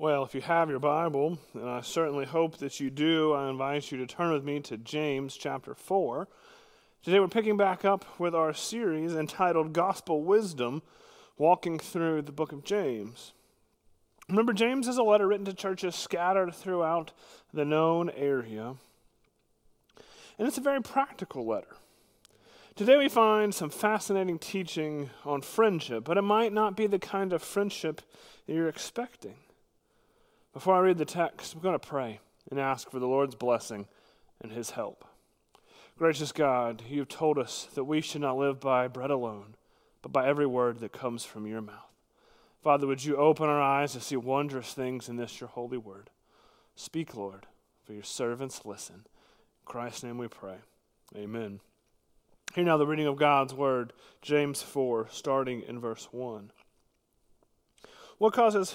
Well, if you have your Bible, and I certainly hope that you do, I invite you to turn with me to James chapter 4. Today we're picking back up with our series entitled Gospel Wisdom, walking through the book of James. Remember, James is a letter written to churches scattered throughout the known area, and it's a very practical letter. Today we find some fascinating teaching on friendship, but it might not be the kind of friendship you're expecting. Before I read the text, I'm going to pray and ask for the Lord's blessing and his help. Gracious God, you have told us that we should not live by bread alone, but by every word that comes from your mouth. Father, would you open our eyes to see wondrous things in this your holy word? Speak, Lord, for your servants listen. In Christ's name we pray. Amen. Hear now the reading of God's word, James 4, starting in verse 1. What causes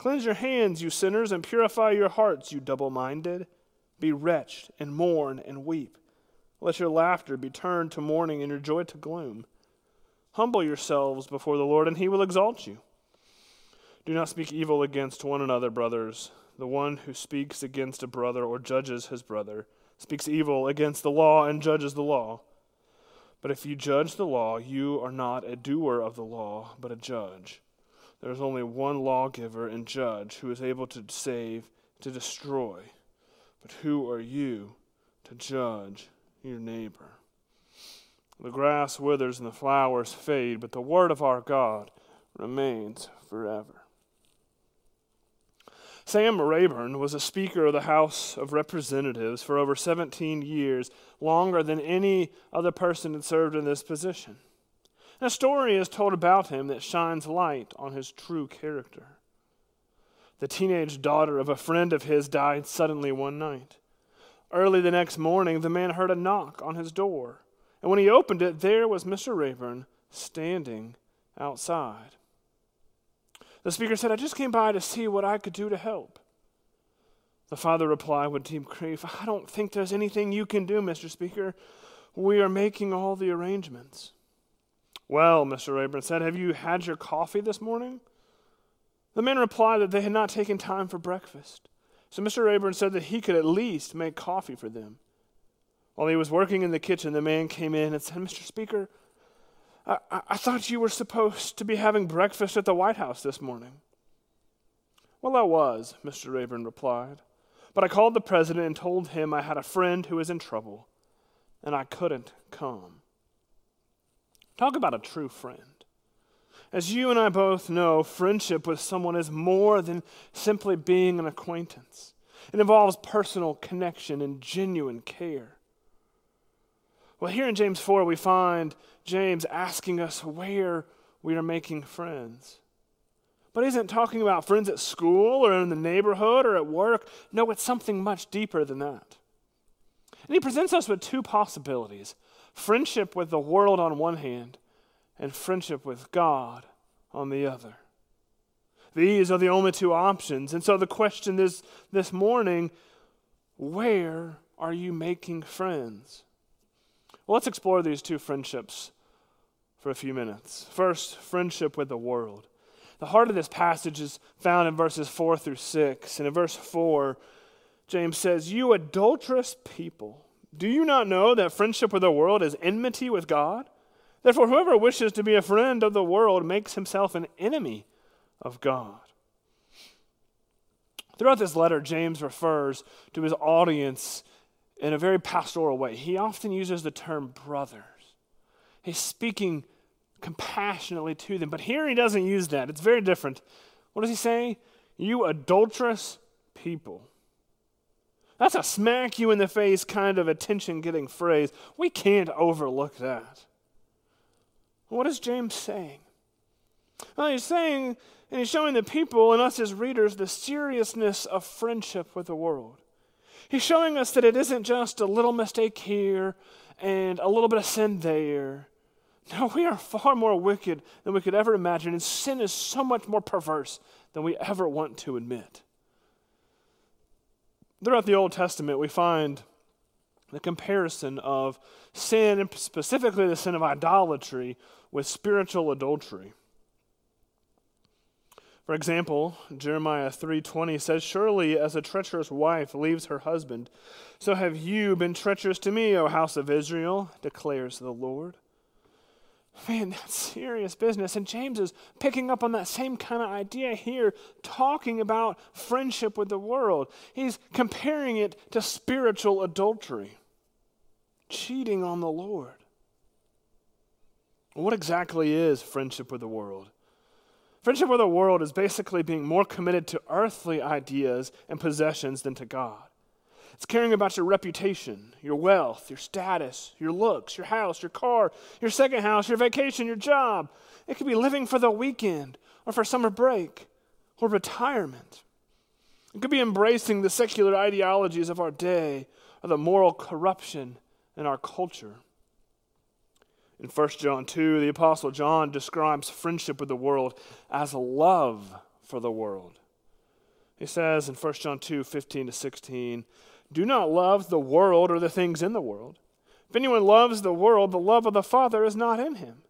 Cleanse your hands, you sinners, and purify your hearts, you double minded. Be wretched, and mourn, and weep. Let your laughter be turned to mourning, and your joy to gloom. Humble yourselves before the Lord, and he will exalt you. Do not speak evil against one another, brothers. The one who speaks against a brother or judges his brother speaks evil against the law and judges the law. But if you judge the law, you are not a doer of the law, but a judge. There is only one lawgiver and judge who is able to save, to destroy. But who are you to judge your neighbor? The grass withers and the flowers fade, but the word of our God remains forever. Sam Rayburn was a Speaker of the House of Representatives for over 17 years, longer than any other person had served in this position. A story is told about him that shines light on his true character. The teenage daughter of a friend of his died suddenly one night. Early the next morning, the man heard a knock on his door. And when he opened it, there was Mr. Rayburn standing outside. The speaker said, I just came by to see what I could do to help. The father replied with deep grief, I don't think there's anything you can do, Mr. Speaker. We are making all the arrangements. Well, Mr. Rayburn said, Have you had your coffee this morning? The men replied that they had not taken time for breakfast. So Mr. Rayburn said that he could at least make coffee for them. While he was working in the kitchen, the man came in and said, Mr. Speaker, I, I, I thought you were supposed to be having breakfast at the White House this morning. Well, I was, Mr. Rayburn replied. But I called the president and told him I had a friend who was in trouble, and I couldn't come. Talk about a true friend. As you and I both know, friendship with someone is more than simply being an acquaintance. It involves personal connection and genuine care. Well, here in James 4, we find James asking us where we are making friends. But he isn't talking about friends at school or in the neighborhood or at work. No, it's something much deeper than that. And he presents us with two possibilities friendship with the world on one hand and friendship with God on the other. These are the only two options. And so the question is this morning where are you making friends? Well, let's explore these two friendships for a few minutes. First, friendship with the world. The heart of this passage is found in verses 4 through 6. And in verse 4, James says, You adulterous people. Do you not know that friendship with the world is enmity with God? Therefore, whoever wishes to be a friend of the world makes himself an enemy of God. Throughout this letter, James refers to his audience in a very pastoral way. He often uses the term brothers. He's speaking compassionately to them. But here he doesn't use that. It's very different. What does he say? You adulterous people. That's a smack you in the face kind of attention getting phrase. We can't overlook that. What is James saying? Well, he's saying, and he's showing the people and us as readers the seriousness of friendship with the world. He's showing us that it isn't just a little mistake here and a little bit of sin there. No, we are far more wicked than we could ever imagine, and sin is so much more perverse than we ever want to admit. Throughout the Old Testament, we find the comparison of sin, and specifically the sin of idolatry, with spiritual adultery. For example, Jeremiah 3:20 says, "Surely as a treacherous wife leaves her husband, so have you been treacherous to me, O house of Israel," declares the Lord. Man, that's serious business. And James is picking up on that same kind of idea here, talking about friendship with the world. He's comparing it to spiritual adultery, cheating on the Lord. What exactly is friendship with the world? Friendship with the world is basically being more committed to earthly ideas and possessions than to God. It's caring about your reputation, your wealth, your status, your looks, your house, your car, your second house, your vacation, your job. It could be living for the weekend or for summer break or retirement. It could be embracing the secular ideologies of our day or the moral corruption in our culture. In 1 John 2, the Apostle John describes friendship with the world as a love for the world. He says in 1 John 2 15 to 16, do not love the world or the things in the world. If anyone loves the world, the love of the Father is not in him.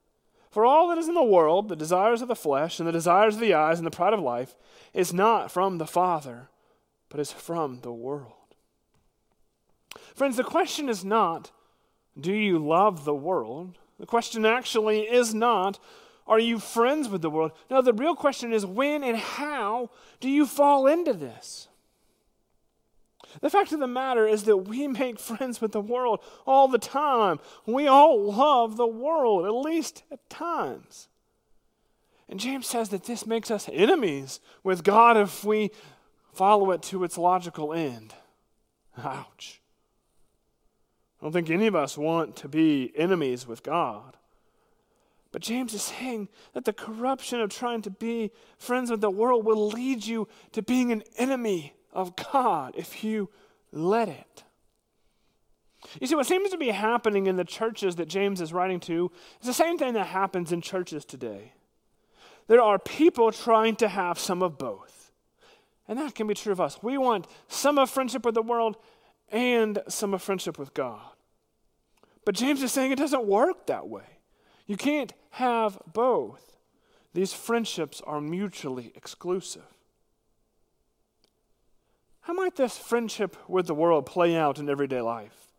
For all that is in the world, the desires of the flesh and the desires of the eyes and the pride of life, is not from the Father, but is from the world. Friends, the question is not, do you love the world? The question actually is not, are you friends with the world? No, the real question is, when and how do you fall into this? The fact of the matter is that we make friends with the world all the time. We all love the world, at least at times. And James says that this makes us enemies with God if we follow it to its logical end. Ouch. I don't think any of us want to be enemies with God. But James is saying that the corruption of trying to be friends with the world will lead you to being an enemy of God if you let it. You see, what seems to be happening in the churches that James is writing to is the same thing that happens in churches today. There are people trying to have some of both. And that can be true of us. We want some of friendship with the world and some of friendship with God. But James is saying it doesn't work that way. You can't have both. These friendships are mutually exclusive. How might this friendship with the world play out in everyday life?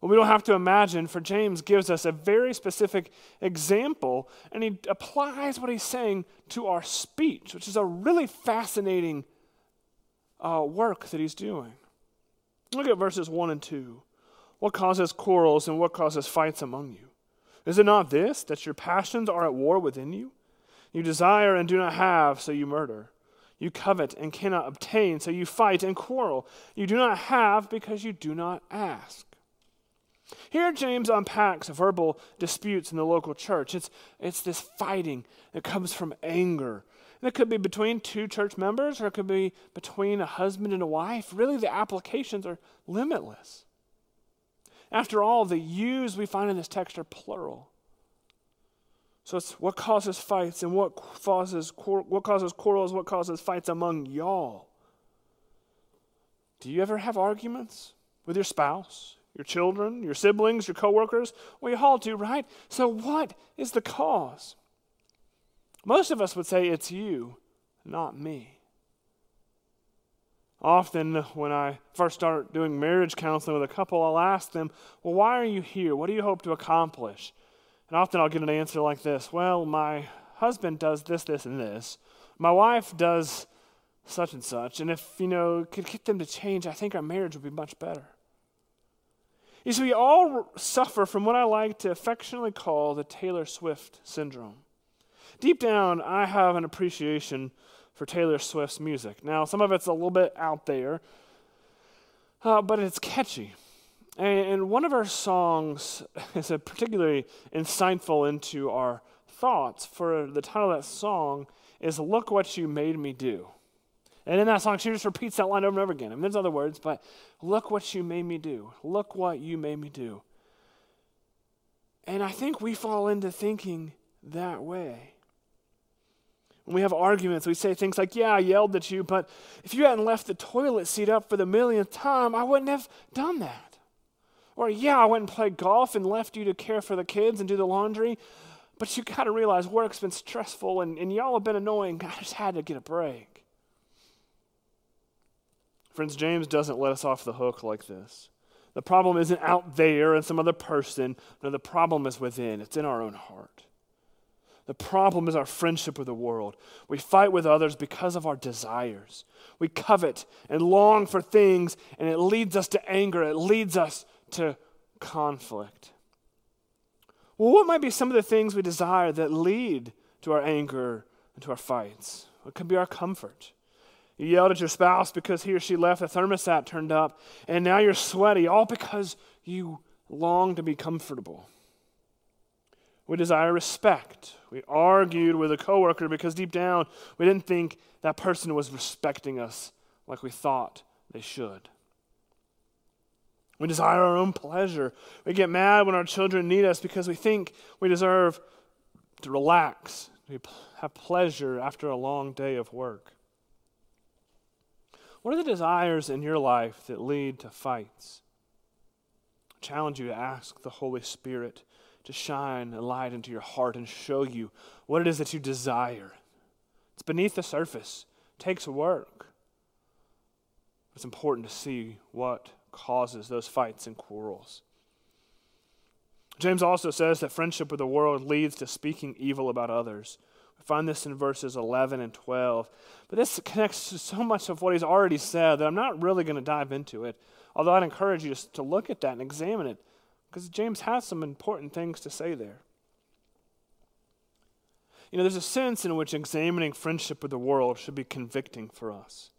Well, we don't have to imagine, for James gives us a very specific example, and he applies what he's saying to our speech, which is a really fascinating uh, work that he's doing. Look at verses 1 and 2. What causes quarrels and what causes fights among you? Is it not this, that your passions are at war within you? You desire and do not have, so you murder. You covet and cannot obtain, so you fight and quarrel. You do not have because you do not ask. Here, James unpacks verbal disputes in the local church. It's, it's this fighting that comes from anger. And it could be between two church members, or it could be between a husband and a wife. Really, the applications are limitless. After all, the yous we find in this text are plural. So it's what causes fights and what causes, what causes quarrels, what causes fights among y'all. Do you ever have arguments with your spouse, your children, your siblings, your coworkers? You all do, right? So what is the cause? Most of us would say it's you, not me. Often, when I first start doing marriage counseling with a couple, I'll ask them, Well, why are you here? What do you hope to accomplish? And often I'll get an answer like this Well, my husband does this, this, and this. My wife does such and such. And if, you know, could get them to change, I think our marriage would be much better. You see, we all suffer from what I like to affectionately call the Taylor Swift syndrome. Deep down, I have an appreciation for Taylor Swift's music. Now, some of it's a little bit out there, uh, but it's catchy. And, one of our songs is particularly insightful into our thoughts. For the title of that song is "Look What You Made Me Do." And in that song, she just repeats that line over and over again. I mean, there's other words, but look what you made me do. Look what you made me do. And I think we fall into thinking that way. When we have arguments, we say things like, Yeah, I yelled at you, but if you hadn't left the toilet seat up for the millionth time, I wouldn't have done that. Or, Yeah, I went and played golf and left you to care for the kids and do the laundry, but you got to realize work's been stressful and, and y'all have been annoying. I just had to get a break. Friends, James doesn't let us off the hook like this. The problem isn't out there in some other person. No, the problem is within, it's in our own heart. The problem is our friendship with the world. We fight with others because of our desires. We covet and long for things, and it leads us to anger, it leads us to conflict. Well, what might be some of the things we desire that lead to our anger and to our fights? It could be our comfort. You yelled at your spouse because he or she left the thermostat turned up, and now you're sweaty, all because you long to be comfortable. We desire respect. We argued with a coworker because deep down we didn't think that person was respecting us like we thought they should. We desire our own pleasure. We get mad when our children need us because we think we deserve to relax, to have pleasure after a long day of work. What are the desires in your life that lead to fights? I challenge you to ask the Holy Spirit to shine a light into your heart and show you what it is that you desire. It's beneath the surface, it takes work. It's important to see what causes those fights and quarrels. James also says that friendship with the world leads to speaking evil about others. We find this in verses 11 and 12. But this connects to so much of what he's already said that I'm not really going to dive into it. Although I'd encourage you to look at that and examine it, because James has some important things to say there. You know, there's a sense in which examining friendship with the world should be convicting for us.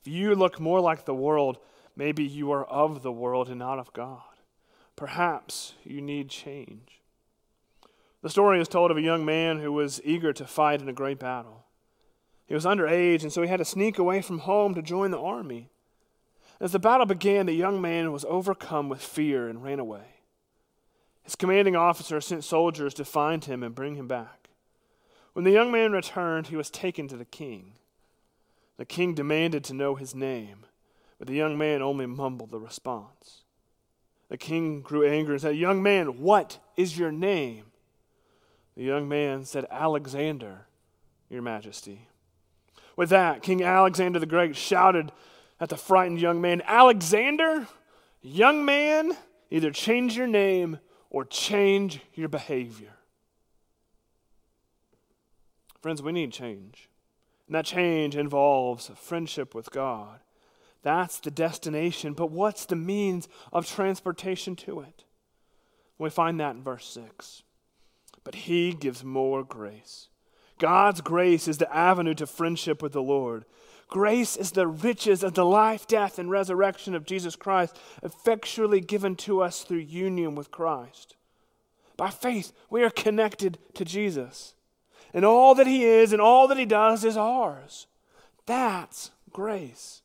If you look more like the world, maybe you are of the world and not of God. Perhaps you need change. The story is told of a young man who was eager to fight in a great battle. He was underage, and so he had to sneak away from home to join the army. As the battle began, the young man was overcome with fear and ran away. His commanding officer sent soldiers to find him and bring him back. When the young man returned, he was taken to the king. The king demanded to know his name, but the young man only mumbled the response. The king grew angry and said, Young man, what is your name? The young man said, Alexander, your majesty. With that, King Alexander the Great shouted at the frightened young man, Alexander, young man, either change your name or change your behavior. Friends, we need change. And that change involves friendship with God. That's the destination, but what's the means of transportation to it? We find that in verse 6 but He gives more grace. God's grace is the avenue to friendship with the Lord. Grace is the riches of the life, death, and resurrection of Jesus Christ, effectually given to us through union with Christ. By faith, we are connected to Jesus. And all that He is and all that He does is ours. That's grace.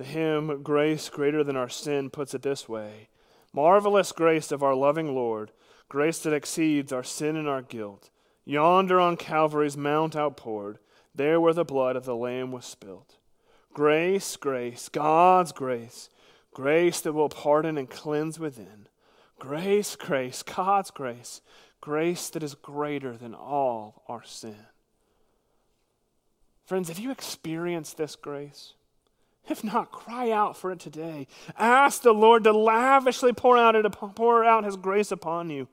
The hymn, Grace Greater Than Our Sin, puts it this way Marvelous grace of our loving Lord, grace that exceeds our sin and our guilt. Yonder on Calvary's mount outpoured, there where the blood of the Lamb was spilt. Grace, grace, God's grace, grace that will pardon and cleanse within. Grace, grace, God's grace, grace that is greater than all our sin. Friends, have you experienced this grace? If not, cry out for it today. Ask the Lord to lavishly pour out, it, pour out His grace upon you.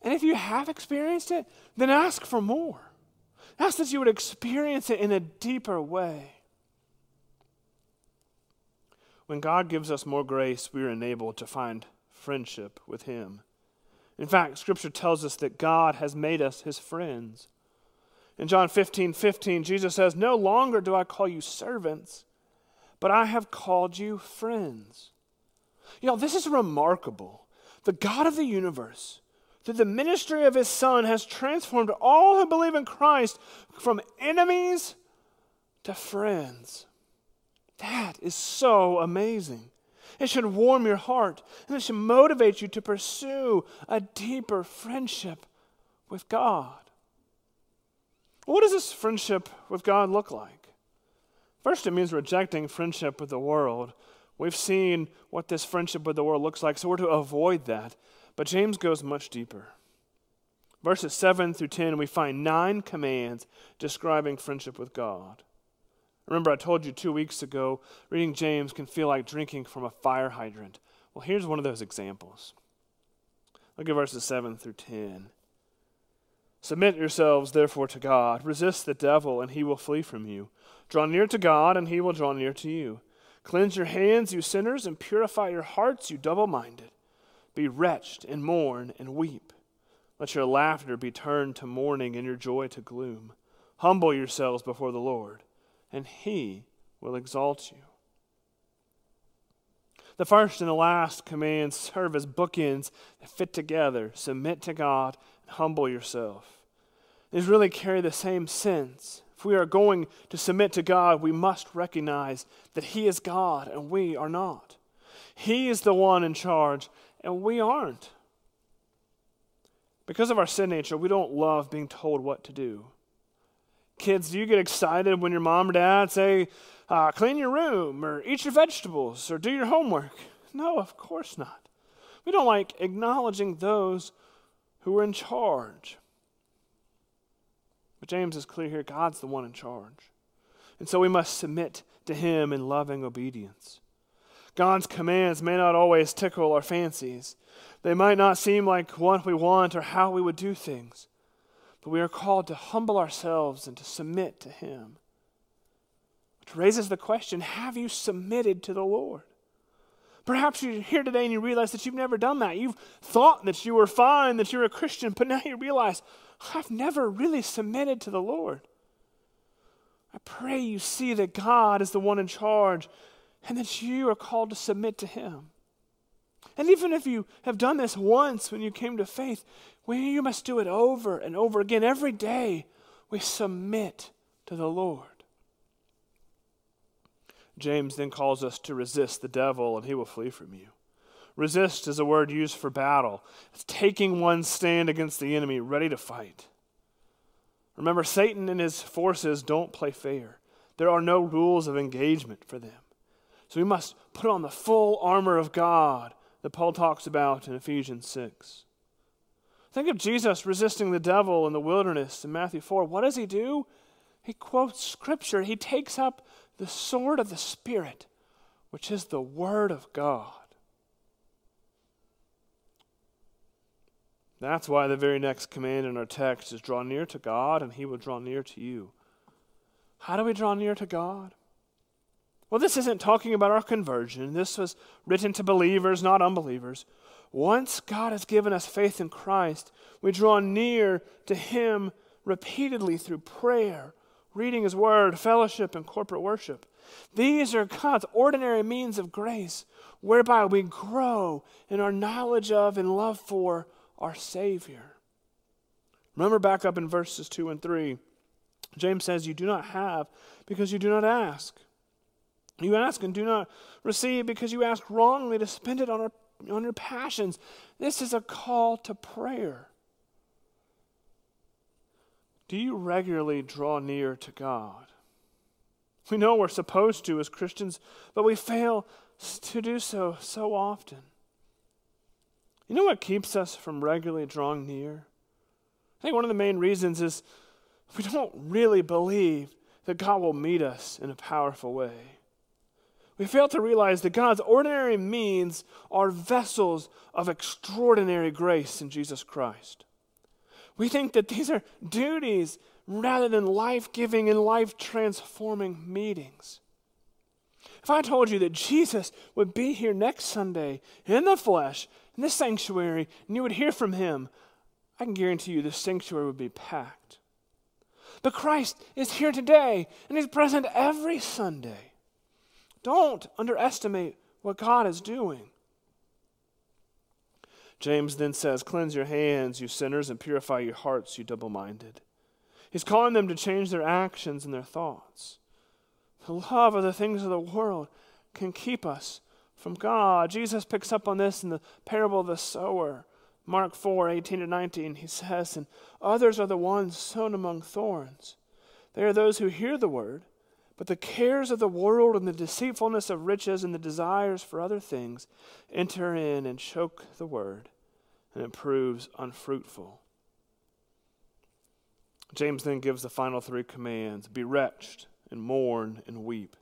And if you have experienced it, then ask for more. Ask that you would experience it in a deeper way. When God gives us more grace, we are enabled to find friendship with Him. In fact, Scripture tells us that God has made us His friends. In John 15 15, Jesus says, No longer do I call you servants, but I have called you friends. You know, this is remarkable. The God of the universe, through the ministry of his Son, has transformed all who believe in Christ from enemies to friends. That is so amazing. It should warm your heart and it should motivate you to pursue a deeper friendship with God. What does this friendship with God look like? First, it means rejecting friendship with the world. We've seen what this friendship with the world looks like, so we're to avoid that. But James goes much deeper. Verses 7 through 10, we find nine commands describing friendship with God. Remember, I told you two weeks ago, reading James can feel like drinking from a fire hydrant. Well, here's one of those examples. Look at verses 7 through 10. Submit yourselves, therefore, to God. Resist the devil, and he will flee from you. Draw near to God, and he will draw near to you. Cleanse your hands, you sinners, and purify your hearts, you double minded. Be wretched, and mourn, and weep. Let your laughter be turned to mourning, and your joy to gloom. Humble yourselves before the Lord, and he will exalt you. The first and the last commands serve as bookends that fit together. Submit to God humble yourself. These really carry the same sense. If we are going to submit to God, we must recognize that He is God and we are not. He is the one in charge and we aren't. Because of our sin nature, we don't love being told what to do. Kids, do you get excited when your mom or dad say, uh, clean your room, or eat your vegetables, or do your homework? No, of course not. We don't like acknowledging those who are in charge. But James is clear here God's the one in charge. And so we must submit to him in loving obedience. God's commands may not always tickle our fancies. They might not seem like what we want or how we would do things. But we are called to humble ourselves and to submit to him. Which raises the question have you submitted to the Lord? Perhaps you're here today and you realize that you've never done that. You've thought that you were fine, that you're a Christian, but now you realize, I've never really submitted to the Lord. I pray you see that God is the one in charge and that you are called to submit to Him. And even if you have done this once when you came to faith, well, you must do it over and over again. Every day we submit to the Lord. James then calls us to resist the devil and he will flee from you. Resist is a word used for battle. It's taking one's stand against the enemy, ready to fight. Remember, Satan and his forces don't play fair. There are no rules of engagement for them. So we must put on the full armor of God that Paul talks about in Ephesians 6. Think of Jesus resisting the devil in the wilderness in Matthew 4. What does he do? He quotes scripture. He takes up the sword of the Spirit, which is the Word of God. That's why the very next command in our text is draw near to God, and He will draw near to you. How do we draw near to God? Well, this isn't talking about our conversion. This was written to believers, not unbelievers. Once God has given us faith in Christ, we draw near to Him repeatedly through prayer, reading His Word, fellowship, and corporate worship. These are God's ordinary means of grace whereby we grow in our knowledge of and love for our Savior. Remember back up in verses 2 and 3. James says, You do not have because you do not ask. You ask and do not receive because you ask wrongly to spend it on, our, on your passions. This is a call to prayer. Do you regularly draw near to God? We know we're supposed to as Christians, but we fail to do so so often. You know what keeps us from regularly drawing near? I think one of the main reasons is we don't really believe that God will meet us in a powerful way. We fail to realize that God's ordinary means are vessels of extraordinary grace in Jesus Christ. We think that these are duties rather than life giving and life transforming meetings. If I told you that Jesus would be here next Sunday in the flesh, in this sanctuary, and you would hear from him, I can guarantee you this sanctuary would be packed. But Christ is here today, and he's present every Sunday. Don't underestimate what God is doing. James then says, Cleanse your hands, you sinners, and purify your hearts, you double minded. He's calling them to change their actions and their thoughts. The love of the things of the world can keep us from God. Jesus picks up on this in the parable of the sower. Mark 4 18 to 19, he says, And others are the ones sown among thorns. They are those who hear the word, but the cares of the world and the deceitfulness of riches and the desires for other things enter in and choke the word, and it proves unfruitful. James then gives the final three commands Be wretched, and mourn and weep.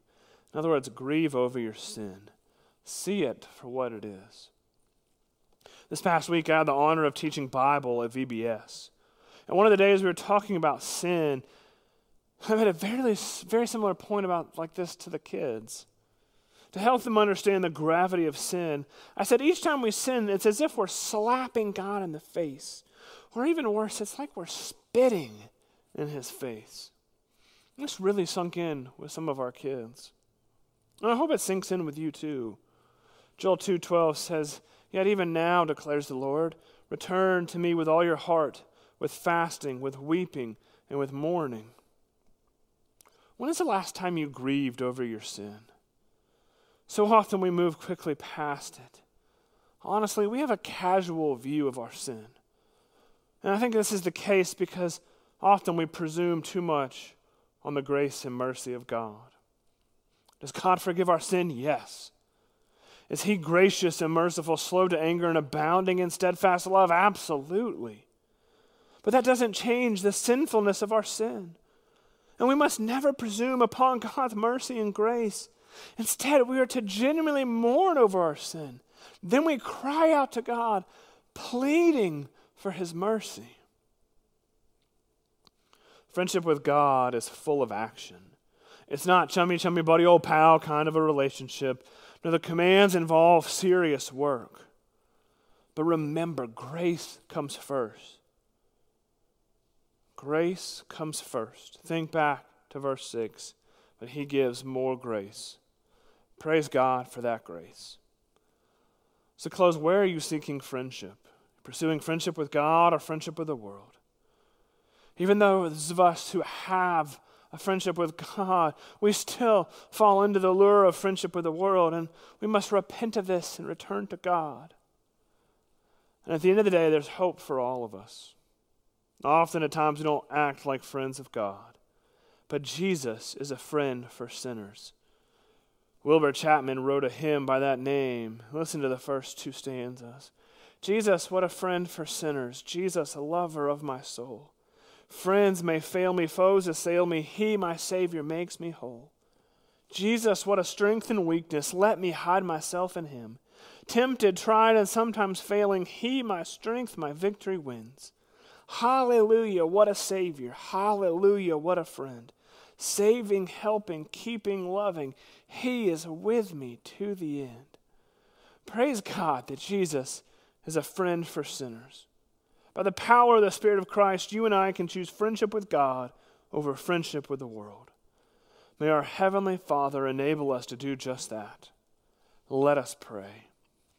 In other words, grieve over your sin. See it for what it is. This past week, I had the honor of teaching Bible at VBS. And one of the days we were talking about sin, I made a very, very similar point about like this to the kids. To help them understand the gravity of sin, I said each time we sin, it's as if we're slapping God in the face. Or even worse, it's like we're spitting in his face. This really sunk in with some of our kids. And I hope it sinks in with you too. Joel 2:12 says, "Yet even now declares the Lord, return to me with all your heart, with fasting, with weeping, and with mourning." When is the last time you grieved over your sin? So often we move quickly past it. Honestly, we have a casual view of our sin. And I think this is the case because often we presume too much on the grace and mercy of God. Does God forgive our sin? Yes. Is He gracious and merciful, slow to anger, and abounding in steadfast love? Absolutely. But that doesn't change the sinfulness of our sin. And we must never presume upon God's mercy and grace. Instead, we are to genuinely mourn over our sin. Then we cry out to God, pleading for His mercy. Friendship with God is full of action. It's not chummy, chummy, buddy, old pal kind of a relationship. No, the commands involve serious work. But remember, grace comes first. Grace comes first. Think back to verse 6, but he gives more grace. Praise God for that grace. So, close, where are you seeking friendship? Pursuing friendship with God or friendship with the world? Even though those of us who have a friendship with God, we still fall into the lure of friendship with the world, and we must repent of this and return to God. And at the end of the day, there's hope for all of us. Often at times we don't act like friends of God, but Jesus is a friend for sinners. Wilbur Chapman wrote a hymn by that name. Listen to the first two stanzas. Jesus, what a friend for sinners. Jesus, a lover of my soul. Friends may fail me, foes assail me. He, my Savior, makes me whole. Jesus, what a strength and weakness. Let me hide myself in Him. Tempted, tried, and sometimes failing, He, my strength, my victory wins. Hallelujah, what a Savior. Hallelujah, what a friend. Saving, helping, keeping, loving. He is with me to the end. Praise God that Jesus is a friend for sinners. By the power of the Spirit of Christ, you and I can choose friendship with God over friendship with the world. May our Heavenly Father enable us to do just that. Let us pray.